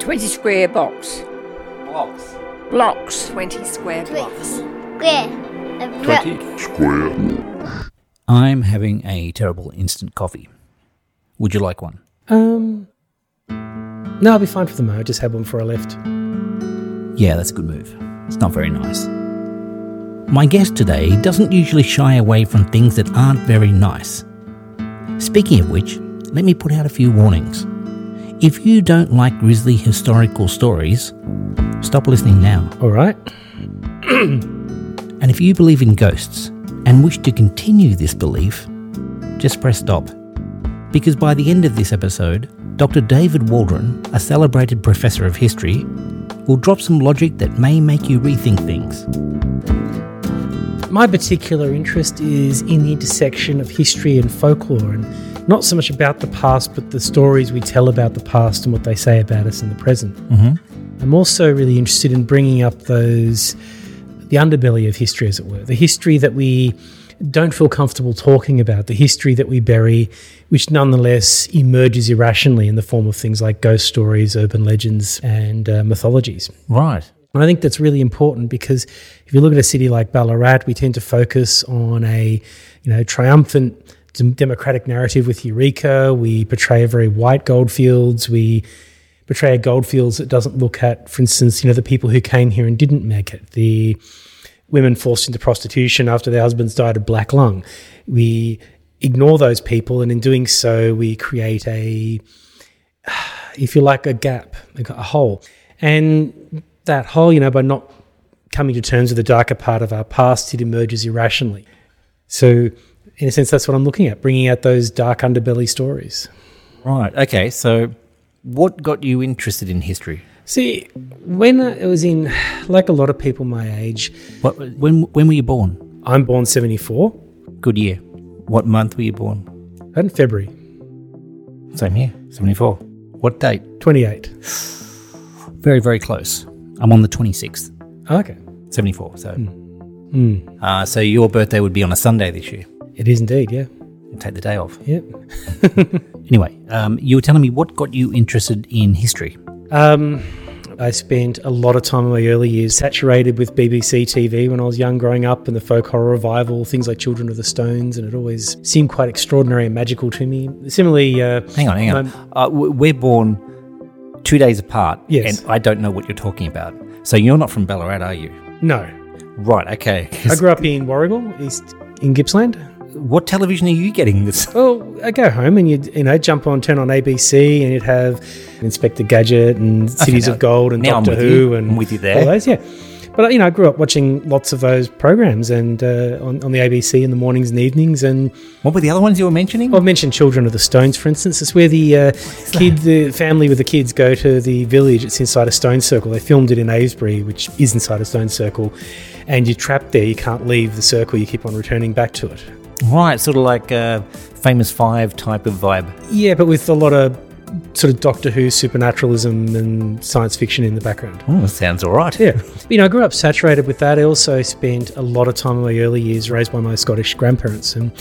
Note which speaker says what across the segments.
Speaker 1: 20 square box.
Speaker 2: Blocks.
Speaker 1: Blocks.
Speaker 3: 20 square blocks.
Speaker 4: Square.
Speaker 5: 20 square.
Speaker 2: I'm having a terrible instant coffee. Would you like one?
Speaker 6: Um, no, I'll be fine for the moment. I just had one for a lift.
Speaker 2: Yeah, that's a good move. It's not very nice. My guest today doesn't usually shy away from things that aren't very nice. Speaking of which, let me put out a few warnings. If you don't like grisly historical stories, stop listening now.
Speaker 6: All right.
Speaker 2: And if you believe in ghosts and wish to continue this belief, just press stop. Because by the end of this episode, Dr. David Waldron, a celebrated professor of history, will drop some logic that may make you rethink things.
Speaker 6: My particular interest is in the intersection of history and folklore, and not so much about the past, but the stories we tell about the past and what they say about us in the present. I'm also really interested in bringing up those, the underbelly of history, as it were, the history that we don't feel comfortable talking about, the history that we bury, which nonetheless emerges irrationally in the form of things like ghost stories, urban legends, and uh, mythologies.
Speaker 2: Right.
Speaker 6: And I think that's really important because if you look at a city like Ballarat, we tend to focus on a, you know, triumphant democratic narrative with Eureka. We portray a very white goldfields. We portray a goldfields that doesn't look at, for instance, you know, the people who came here and didn't make it. The women forced into prostitution after their husbands died of black lung. We ignore those people, and in doing so, we create a, if you like, a gap, a hole. And that hole, you know, by not coming to terms with the darker part of our past, it emerges irrationally. So, in a sense, that's what I'm looking at, bringing out those dark underbelly stories.
Speaker 2: Right. Okay. So, what got you interested in history?
Speaker 6: See, when I was in, like a lot of people my age,
Speaker 2: What? When? When were you born?
Speaker 6: I'm born 74,
Speaker 2: Good year. What month were you born?
Speaker 6: in February
Speaker 2: Same here. Seventy-four. What date?
Speaker 6: 28.
Speaker 2: Very, very close. I'm on the twenty-sixth.
Speaker 6: Okay.
Speaker 2: Seventy-four. So. Uh, so your birthday would be on a Sunday this year.
Speaker 6: It is indeed, yeah.
Speaker 2: You take the day off.
Speaker 6: Yep.
Speaker 2: Anyway, um, you were telling me what got you interested in history.
Speaker 6: Um, I spent a lot of time in my early years saturated with BBC TV when I was young growing up and the folk horror revival, things like Children of the Stones, and it always seemed quite extraordinary and magical to me. Similarly, uh,
Speaker 2: Hang on, hang on. Uh, we're born two days apart,
Speaker 6: Yes.
Speaker 2: and I don't know what you're talking about. So you're not from Ballarat, are you?
Speaker 6: no.
Speaker 2: Right. Okay.
Speaker 6: I grew up in Warragul, East in Gippsland.
Speaker 2: What television are you getting this?
Speaker 6: Well, I go home and you'd you know jump on, turn on ABC, and you'd have Inspector Gadget and Cities
Speaker 2: now-
Speaker 6: of Gold and Doctor Who
Speaker 2: you.
Speaker 6: and
Speaker 2: I'm with you there.
Speaker 6: All those, yeah. But you know, I grew up watching lots of those programs and uh, on, on the ABC in the mornings and evenings. And
Speaker 2: What were the other ones you were mentioning?
Speaker 6: I've mentioned Children of the Stones, for instance. It's where the uh, kid, the family with the kids go to the village. It's inside a stone circle. They filmed it in Avebury, which is inside a stone circle, and you're trapped there. You can't leave the circle. You keep on returning back to it.
Speaker 2: Right, sort of like a famous five type of vibe.
Speaker 6: Yeah, but with a lot of sort of Doctor Who supernaturalism and science fiction in the background.
Speaker 2: Oh, sounds all right.
Speaker 6: Yeah. You know, I grew up saturated with that. I also spent a lot of time in my early years raised by my Scottish grandparents. And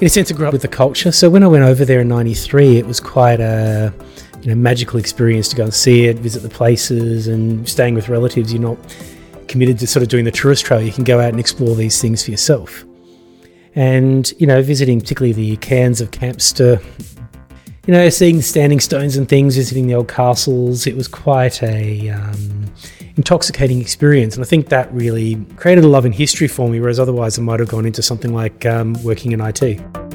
Speaker 6: in a sense, I grew up with the culture. So when I went over there in 93, it was quite a you know, magical experience to go and see it, visit the places, and staying with relatives. You're not committed to sort of doing the tourist trail. You can go out and explore these things for yourself. And, you know, visiting particularly the cairns of Camster, you know, seeing the standing stones and things, visiting the old castles, it was quite a um, intoxicating experience. And I think that really created a love in history for me, whereas otherwise I might have gone into something like um, working in IT.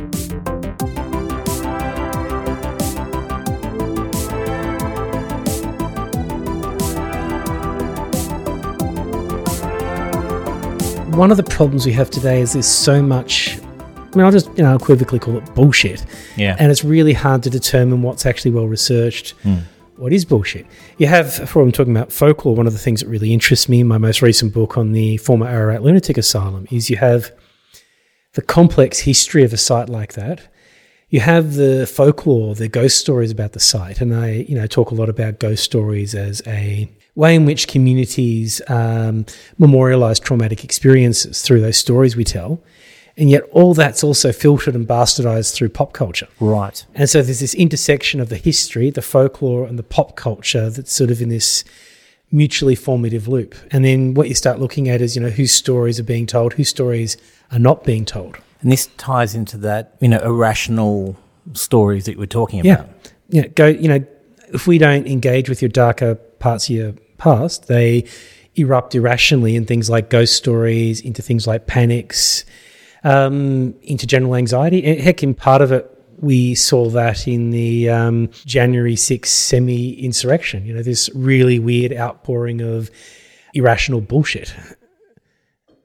Speaker 6: One of the problems we have today is there's so much. I mean, I'll just you know equivocally call it bullshit,
Speaker 2: Yeah.
Speaker 6: and it's really hard to determine what's actually well researched. Hmm. What is bullshit? You have, for I'm talking about folklore, one of the things that really interests me in my most recent book on the former Ararat Lunatic Asylum is you have the complex history of a site like that. You have the folklore, the ghost stories about the site, and I, you know, talk a lot about ghost stories as a way in which communities um, memorialize traumatic experiences through those stories we tell. And yet, all that's also filtered and bastardized through pop culture.
Speaker 2: Right.
Speaker 6: And so there's this intersection of the history, the folklore, and the pop culture that's sort of in this mutually formative loop. And then what you start looking at is, you know, whose stories are being told, whose stories are not being told.
Speaker 2: And this ties into that, you know, irrational stories that we're talking about.
Speaker 6: Yeah. know, go, you know, if we don't engage with your darker parts of your past, they erupt irrationally in things like ghost stories, into things like panics, um, into general anxiety. Heck, in part of it, we saw that in the um, January 6th semi insurrection. You know, this really weird outpouring of irrational bullshit.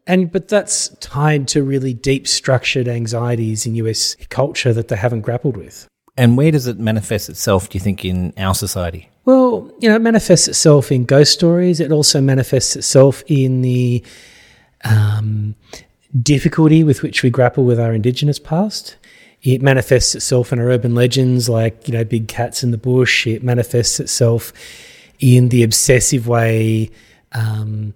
Speaker 6: And but that's tied to really deep structured anxieties in US culture that they haven't grappled with.
Speaker 2: And where does it manifest itself, do you think, in our society?
Speaker 6: Well, you know, it manifests itself in ghost stories. It also manifests itself in the um, difficulty with which we grapple with our Indigenous past. It manifests itself in our urban legends like, you know, big cats in the bush. It manifests itself in the obsessive way um,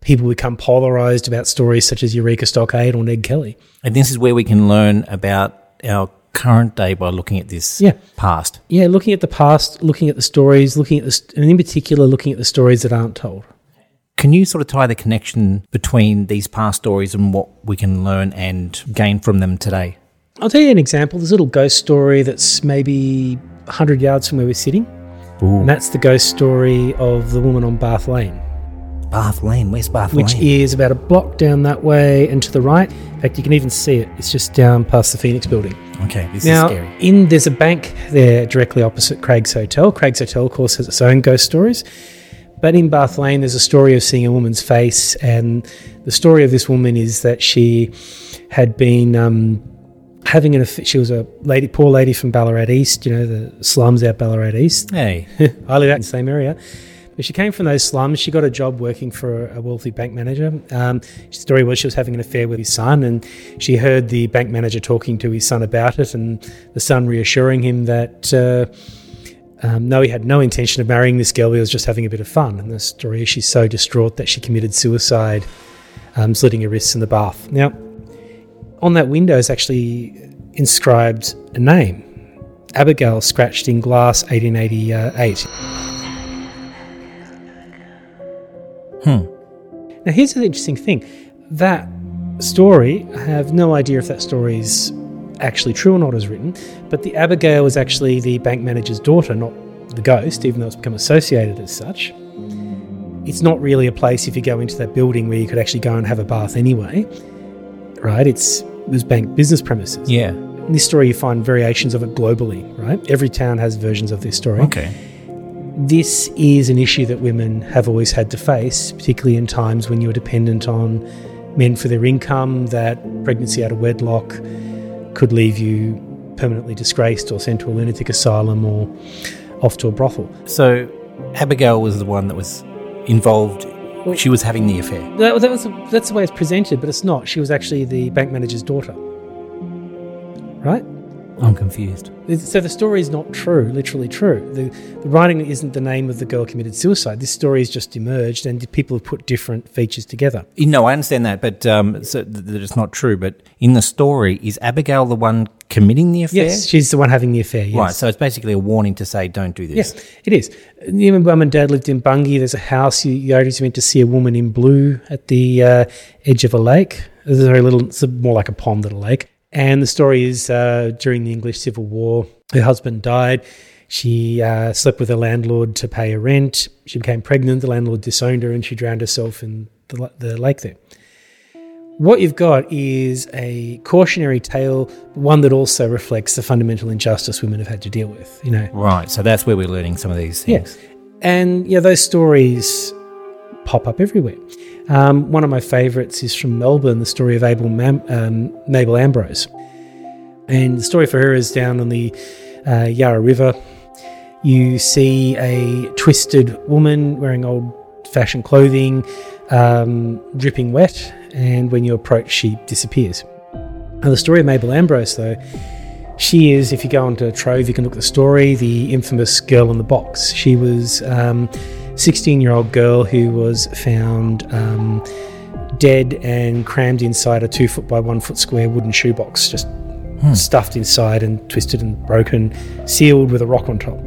Speaker 6: people become polarized about stories such as Eureka Stockade or Ned Kelly.
Speaker 2: And this is where we can learn about our current day by looking at this
Speaker 6: Yeah.
Speaker 2: past.
Speaker 6: Yeah, looking at the past, looking at the stories, looking at the, st- and in particular, looking at the stories that aren't told.
Speaker 2: Can you sort of tie the connection between these past stories and what we can learn and gain from them today?
Speaker 6: I'll tell you an example. There's a little ghost story that's maybe 100 yards from where we're sitting. And that's the ghost story of the woman on Bath Lane,
Speaker 2: Bath Lane, where's Bath
Speaker 6: which
Speaker 2: Lane?
Speaker 6: Which is about a block down that way and to the right. In fact, you can even see it. It's just down past the Phoenix building.
Speaker 2: okay, this
Speaker 6: Now,
Speaker 2: is scary.
Speaker 6: in there's a bank there directly opposite Craig's Hotel. Craig's Hotel, of course, has its own ghost stories. But in Bath Lane, there's a story of seeing a woman's face, and the story of this woman is that she had been um, having an. aff- She was a lady, poor lady from Ballarat East, you know, the slums out Ballarat East.
Speaker 2: Hey,
Speaker 6: I live out in the same area. But she came from those slums. She got a job working for a wealthy bank manager. Um, the story was she was having an affair with his son, and she heard the bank manager talking to his son about it, and the son reassuring him that uh, um, no, he had no intention of marrying this girl. He was just having a bit of fun. And the story is she's so distraught that she committed suicide, um, slitting her wrists in the bath. Now, on that window is actually inscribed a name. Abigail scratched in glass 1888. Hmm. Now, here's an interesting thing that story, I have no idea if that story is actually true or not as written, but the Abigail was actually the bank manager's daughter, not the ghost, even though it's become associated as such. It's not really a place if you go into that building where you could actually go and have a bath anyway, right? It's it was bank business premises.
Speaker 2: yeah,
Speaker 6: In this story, you find variations of it globally, right? Every town has versions of this story
Speaker 2: okay.
Speaker 6: This is an issue that women have always had to face, particularly in times when you're dependent on men for their income, that pregnancy out of wedlock could leave you permanently disgraced or sent to a lunatic asylum or off to a brothel.
Speaker 2: So Abigail was the one that was involved. She was having the affair.
Speaker 6: That, that was, that's the way it's presented, but it's not. She was actually the bank manager's daughter. Right?
Speaker 2: I'm confused.
Speaker 6: So the story is not true, literally true. The, the writing isn't the name of the girl committed suicide. This story has just emerged, and people have put different features together.
Speaker 2: You know, I understand that, but um, so that it's not true. But in the story, is Abigail the one committing the affair?
Speaker 6: Yes, she's the one having the affair. Yes.
Speaker 2: Right. So it's basically a warning to say, don't do this.
Speaker 6: Yes, it is. You know, mum and dad lived in Bungie. There's a house. You, you always meant to see a woman in blue at the uh, edge of a lake. There's a very little, it's more like a pond than a lake. And the story is uh, during the English Civil War, her husband died. She uh, slept with a landlord to pay her rent. She became pregnant. The landlord disowned her and she drowned herself in the, the lake there. What you've got is a cautionary tale, one that also reflects the fundamental injustice women have had to deal with. You know,
Speaker 2: Right. So that's where we're learning some of these things.
Speaker 6: Yes. And yeah, those stories pop up everywhere. Um, one of my favourites is from Melbourne, the story of Abel Mam- um, Mabel Ambrose. And the story for her is down on the uh, Yarra River. You see a twisted woman wearing old fashioned clothing, um, dripping wet, and when you approach, she disappears. Now, the story of Mabel Ambrose, though, she is, if you go onto Trove, you can look at the story, the infamous girl in the box. She was um, 16 year old girl who was found um, dead and crammed inside a two foot by one foot square wooden shoebox, just stuffed inside and twisted and broken, sealed with a rock on top.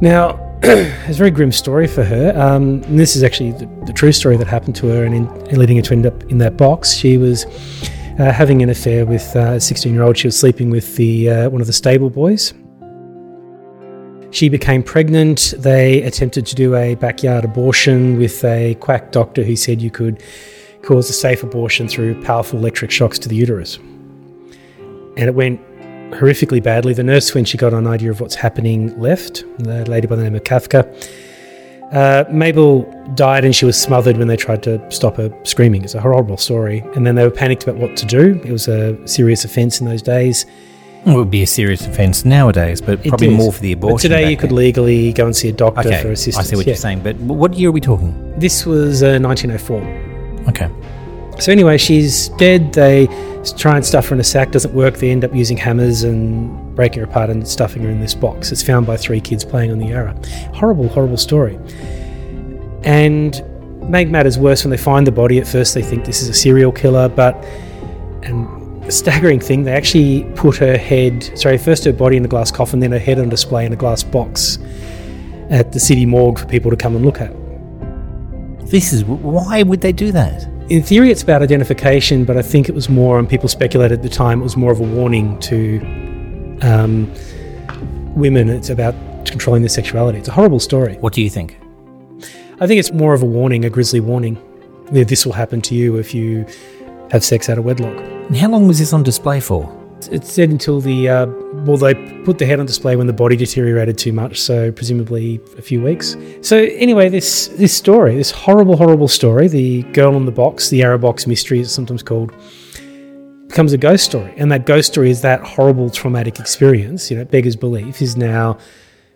Speaker 6: Now, it's a very grim story for her. Um, this is actually the, the true story that happened to her, and in, leading her to end up in that box. She was uh, having an affair with uh, a 16 year old. She was sleeping with the uh, one of the stable boys. She became pregnant. They attempted to do a backyard abortion with a quack doctor who said you could cause a safe abortion through powerful electric shocks to the uterus. And it went horrifically badly. The nurse, when she got an idea of what's happening, left. The lady by the name of Kafka. Uh, Mabel died and she was smothered when they tried to stop her screaming. It's a horrible story. And then they were panicked about what to do. It was a serious offence in those days.
Speaker 2: It would be a serious offence nowadays, but
Speaker 6: It
Speaker 2: probably
Speaker 6: is.
Speaker 2: more for the abortion.
Speaker 6: But today you could
Speaker 2: then.
Speaker 6: legally go and see a doctor
Speaker 2: Okay,
Speaker 6: for assistance.
Speaker 2: I see what
Speaker 6: Yeah.
Speaker 2: you're saying, but what year are we talking?
Speaker 6: This was uh, 1904.
Speaker 2: Okay.
Speaker 6: So anyway, she's dead. They try and stuff her in a sack. Doesn't work. They end up using hammers and breaking her apart and stuffing her in this box. It's found by three kids playing on the Yarra. Horrible, horrible story. And make matters worse when they find the body. At first, they think this is a serial killer, but and staggering thing, they actually put her head, sorry, first her body in a glass coffin, then her head on display in a glass box at the city morgue for people to come and look at.
Speaker 2: This is why would they do that?
Speaker 6: In theory, it's about identification, but I think it was more, and people speculated at the time, it was more of a warning to um, women. It's about controlling their sexuality. It's a horrible story.
Speaker 2: What do you think?
Speaker 6: I think it's more of a warning, a grisly warning. This will happen to you if you have sex out of wedlock.
Speaker 2: And how long was this on display for?
Speaker 6: It said until the, uh, well, they put the head on display when the body deteriorated too much, so presumably a few weeks. So, anyway, this, this story, this horrible, horrible story, the girl in the box, the Yarra box mystery, it's sometimes called, becomes a ghost story. And that ghost story is that horrible traumatic experience, you know, beggars belief, is now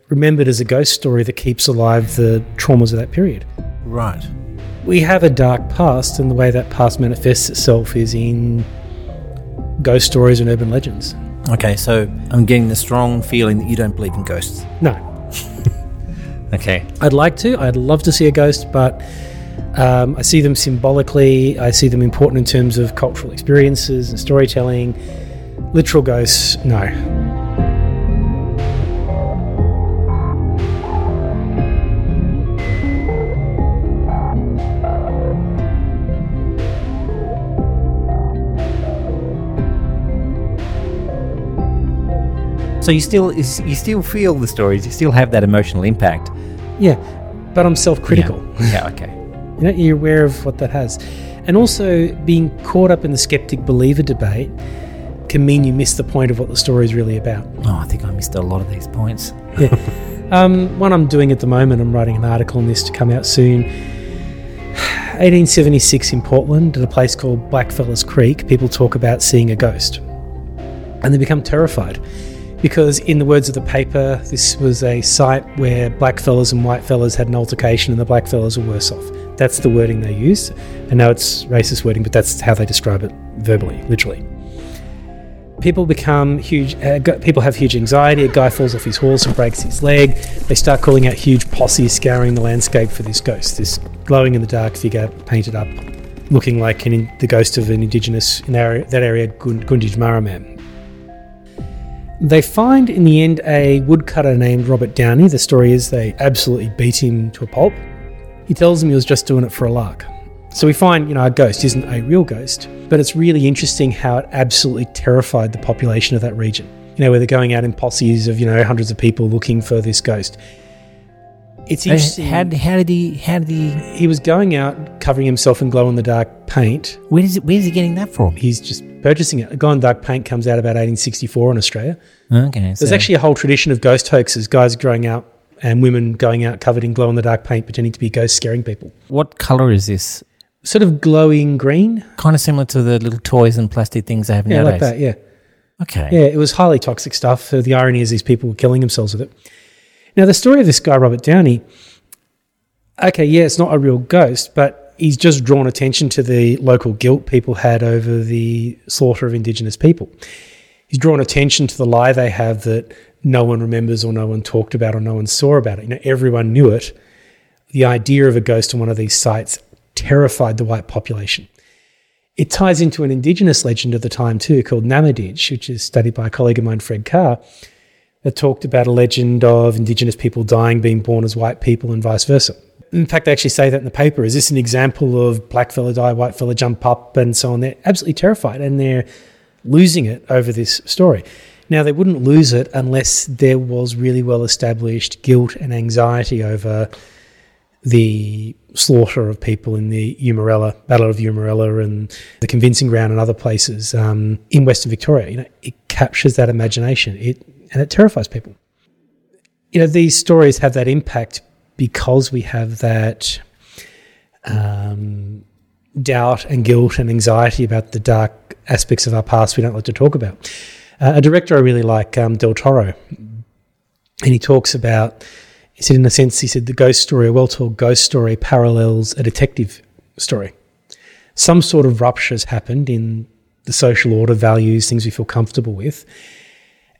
Speaker 6: remembered as a ghost story that keeps alive the traumas of that period.
Speaker 2: Right.
Speaker 6: We have a dark past, and the way that past manifests itself is in ghost stories and urban legends.
Speaker 2: Okay, so I'm getting the strong feeling that you don't believe in ghosts.
Speaker 6: No,
Speaker 2: Okay.
Speaker 6: I'd like to. I'd love to see a ghost, but um, I see them symbolically. I see them important in terms of cultural experiences and storytelling. Literal ghosts, no.
Speaker 2: So you still you still feel the stories, you still have that emotional impact.
Speaker 6: Yeah, but I'm self-critical.
Speaker 2: Yeah, yeah okay.
Speaker 6: You know, you're aware of what that has, and also being caught up in the skeptic believer debate can mean you miss the point of what the story is really about.
Speaker 2: Oh, I think I missed a lot of these points.
Speaker 6: Um, one I'm doing at the moment, I'm writing an article on this to come out soon. 1876 in Portland, at a place called Blackfellas Creek, people talk about seeing a ghost. And they become terrified because, in the words of the paper, this was a site where blackfellas and whitefellas had an altercation and the blackfellas were worse off. That's the wording they used. I know it's racist wording, but that's how they describe it verbally, literally people become huge uh, people have huge anxiety a guy falls off his horse and breaks his leg they start calling out huge posses scouring the landscape for this ghost this glowing in the dark figure painted up looking like an the ghost of an indigenous in that area Gun- Gunditjmara man they find in the end a woodcutter named robert downey the story is they absolutely beat him to a pulp he tells them he was just doing it for a lark so we find, you know, a ghost isn't a real ghost, but it's really interesting how it absolutely terrified the population of that region. You know, where they're going out in posses of, you know, hundreds of people looking for this ghost. It's interesting.
Speaker 2: How, how did he? How did he?
Speaker 6: he was going out covering himself in glow in the dark paint.
Speaker 2: Where is it? Where's he getting that from?
Speaker 6: He's just purchasing it. The dark paint comes out about 1864 in Australia.
Speaker 2: Okay,
Speaker 6: There's
Speaker 2: so-
Speaker 6: actually a whole tradition of ghost hoaxes, guys going out and women going out covered in glow in the dark paint, pretending to be ghosts scaring people.
Speaker 2: What color is this?
Speaker 6: Sort of glowing green.
Speaker 2: Kind of similar to the little toys and plastic things they have
Speaker 6: Yeah,
Speaker 2: nowadays.
Speaker 6: Yeah, like that, yeah.
Speaker 2: Okay.
Speaker 6: Yeah, it was highly toxic stuff. Uh, the irony is these people were killing themselves with it. Now, the story of this guy, Robert Downey, okay, yeah, it's not a real ghost, but he's just drawn attention to the local guilt people had over the slaughter of Indigenous people. He's drawn attention to the lie they have that no one remembers or no one talked about or no one saw about it. You know, everyone knew it. The idea of a ghost on one of these sites terrified the white population. It ties into an indigenous legend of the time too, called Namadij, which is studied by a colleague of mine, Fred Cahir, that talked about a legend of indigenous people dying being born as white people and vice versa. In fact, they actually say that in the paper. Is this an example of black fella die, white fella jump up, and so on? They're absolutely terrified, and they're losing it over this story. Now, they wouldn't lose it unless there was really well established guilt and anxiety over the slaughter of people in the Eumeralla, Battle of Eumeralla, and the Convincing Ground and other places um, in Western Victoria. You know, it captures that imagination, it and it terrifies people. You know, these stories have that impact because we have that um, doubt and guilt and anxiety about the dark aspects of our past we don't like to talk about. Uh, a director I really like, um, Del Toro, and he talks about, he said, in a sense, he said, the ghost story, a well told ghost story, parallels a detective story. Some sort of rupture has happened in the social order, values, things we feel comfortable with.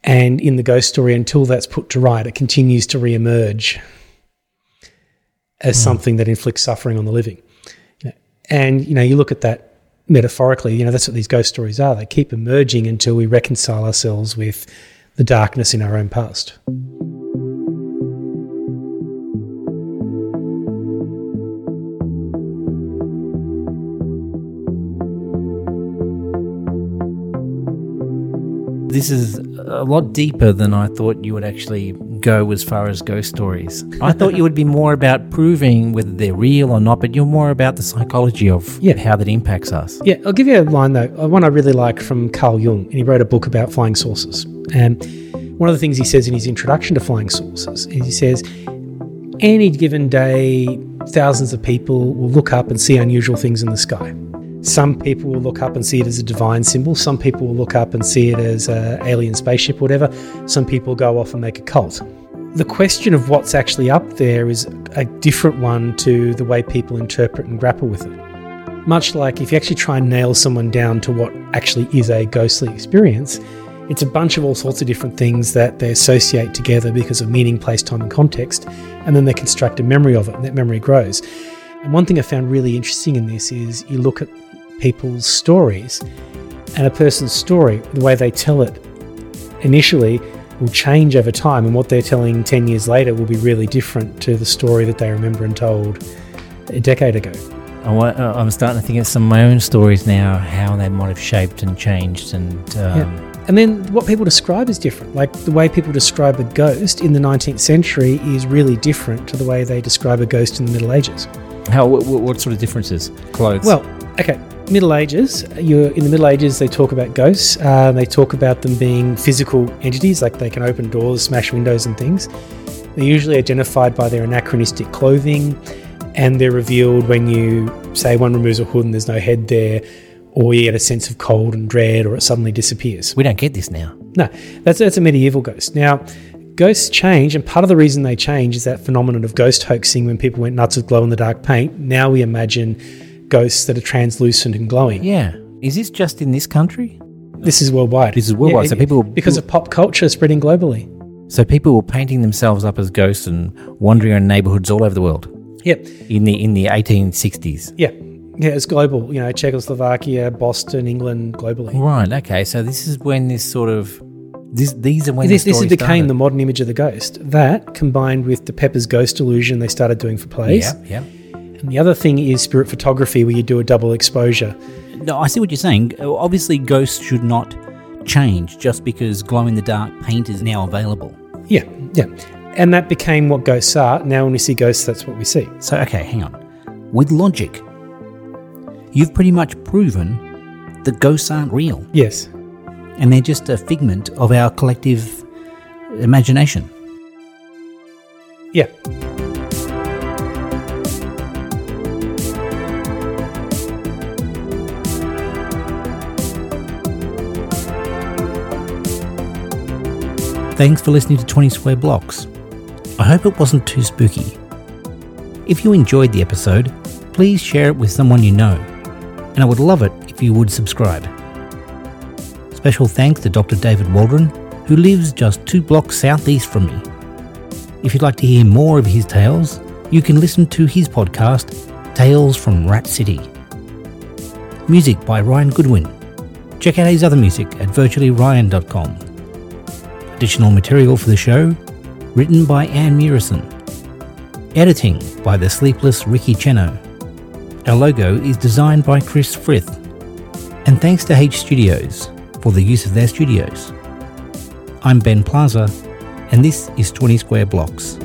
Speaker 6: And in the ghost story, until that's put to right, it continues to re emerge as mm. something that inflicts suffering on the living. And, you know, you look at that metaphorically, you know, that's what these ghost stories are. They keep emerging until we reconcile ourselves with the darkness in our own past.
Speaker 2: This is a lot deeper than I thought you would actually go as far as ghost stories. I thought you would be more about proving whether they're real or not, but you're more about the psychology of
Speaker 6: Yeah.
Speaker 2: how that impacts us.
Speaker 6: Yeah, I'll give you a line though, uh, one I really like from Carl Jung, and he wrote a book about flying saucers. And one of the things he says in his introduction to flying saucers is he says, any given day, thousands of people will look up and see unusual things in the sky. Some people will look up and see it as a divine symbol. Some people will look up and see it as an alien spaceship, whatever. Some people go off and make a cult. The question of what's actually up there is a different one to the way people interpret and grapple with it. Much like if you actually try and nail someone down to what actually is a ghostly experience, it's a bunch of all sorts of different things that they associate together because of meaning, place, time, and context, and then they construct a memory of it, and that memory grows. And one thing I found really interesting in this is you look at people's stories, and a person's story, the way they tell it initially, will change over time, and what they're telling 10 years later will be really different to the story that they remember and told a decade ago.
Speaker 2: I wa- uh, I'm starting to think of some of my own stories now, how they might have shaped and changed. And um,
Speaker 6: Yeah. And then what people describe is different. Like the way people describe a ghost in the 19th century is really different to the way they describe a ghost in the Middle Ages.
Speaker 2: how what, what sort of differences? Clothes.
Speaker 6: Well, okay, Middle Ages. You're in the Middle Ages. They talk about ghosts. Uh, they talk about them being physical entities, like they can open doors, smash windows, and things. They're usually identified by their anachronistic clothing, and they're revealed when you say one removes a hood and there's no head there, or you get a sense of cold and dread, or it suddenly disappears.
Speaker 2: we don't get this now.
Speaker 6: No, that's that's a medieval ghost. Now, ghosts change, and part of the reason they change is that phenomenon of ghost hoaxing when people went nuts with glow in the dark paint. Now we imagine ghosts that are translucent and glowing.
Speaker 2: Yeah. Is this just in this country?
Speaker 6: This is worldwide.
Speaker 2: This is worldwide, so people-
Speaker 6: because of pop culture spreading globally.
Speaker 2: So people were painting themselves up as ghosts and wandering around neighborhoods all over the world
Speaker 6: Yep.
Speaker 2: in the in the 1860s.
Speaker 6: Yeah. Yeah, it's global. You know, Czechoslovakia, Boston, England, globally.
Speaker 2: Right. Okay. So this is when this sort of this these are when
Speaker 6: This, this became
Speaker 2: started.
Speaker 6: the modern image of the ghost. That combined with the Pepper's Ghost illusion they started doing for plays.
Speaker 2: Yeah. Yeah.
Speaker 6: And the other thing is spirit photography, where you do a double exposure.
Speaker 2: No, I see what you're saying. Obviously, ghosts should not change just because glow in the dark paint is now available.
Speaker 6: Yeah, yeah. And that became what ghosts are. Now, when we see ghosts, that's what we see.
Speaker 2: So, okay, hang on. With logic, you've pretty much proven that ghosts aren't real
Speaker 6: Yes.
Speaker 2: and they're just a figment of our collective imagination.
Speaker 6: Yeah.
Speaker 2: Thanks for listening to 20 Square Blocks. I hope it wasn't too spooky. If you enjoyed the episode, please share it with someone you know, and I would love it if you would subscribe. Special thanks to Dr. David Waldron, who lives just two blocks southeast from me. If you'd like to hear more of his tales, you can listen to his podcast,
Speaker 5: Tales from Rat City. Music by Ryan Goodwin. Check out his other music at virtuallyryan.com. Additional material for the show written by Anne Murison. Editing by the sleepless Ricky Cheno. Our logo is designed by Chris Frith. And thanks to H Studios for the use of their studios. I'm Ben Plaza, and this is 20 Square Blocks.